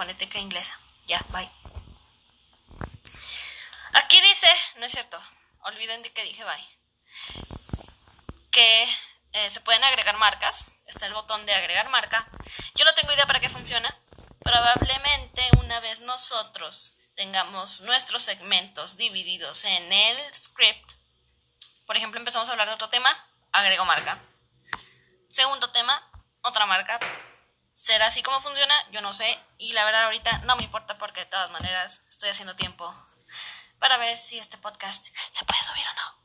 fonética inglesa. Ya, bye. Aquí dice, no es cierto, olviden de que dije bye, que eh, se pueden agregar marcas, está el botón de agregar marca. Yo no tengo idea para qué funciona. Probablemente una vez nosotros tengamos nuestros segmentos divididos en el script, por ejemplo, empezamos a hablar de otro tema, agrego marca. Segundo tema, otra marca. ¿Será así como funciona? Yo no sé. Y la verdad ahorita no me importa porque de todas maneras estoy haciendo tiempo para ver si este podcast se puede subir o no.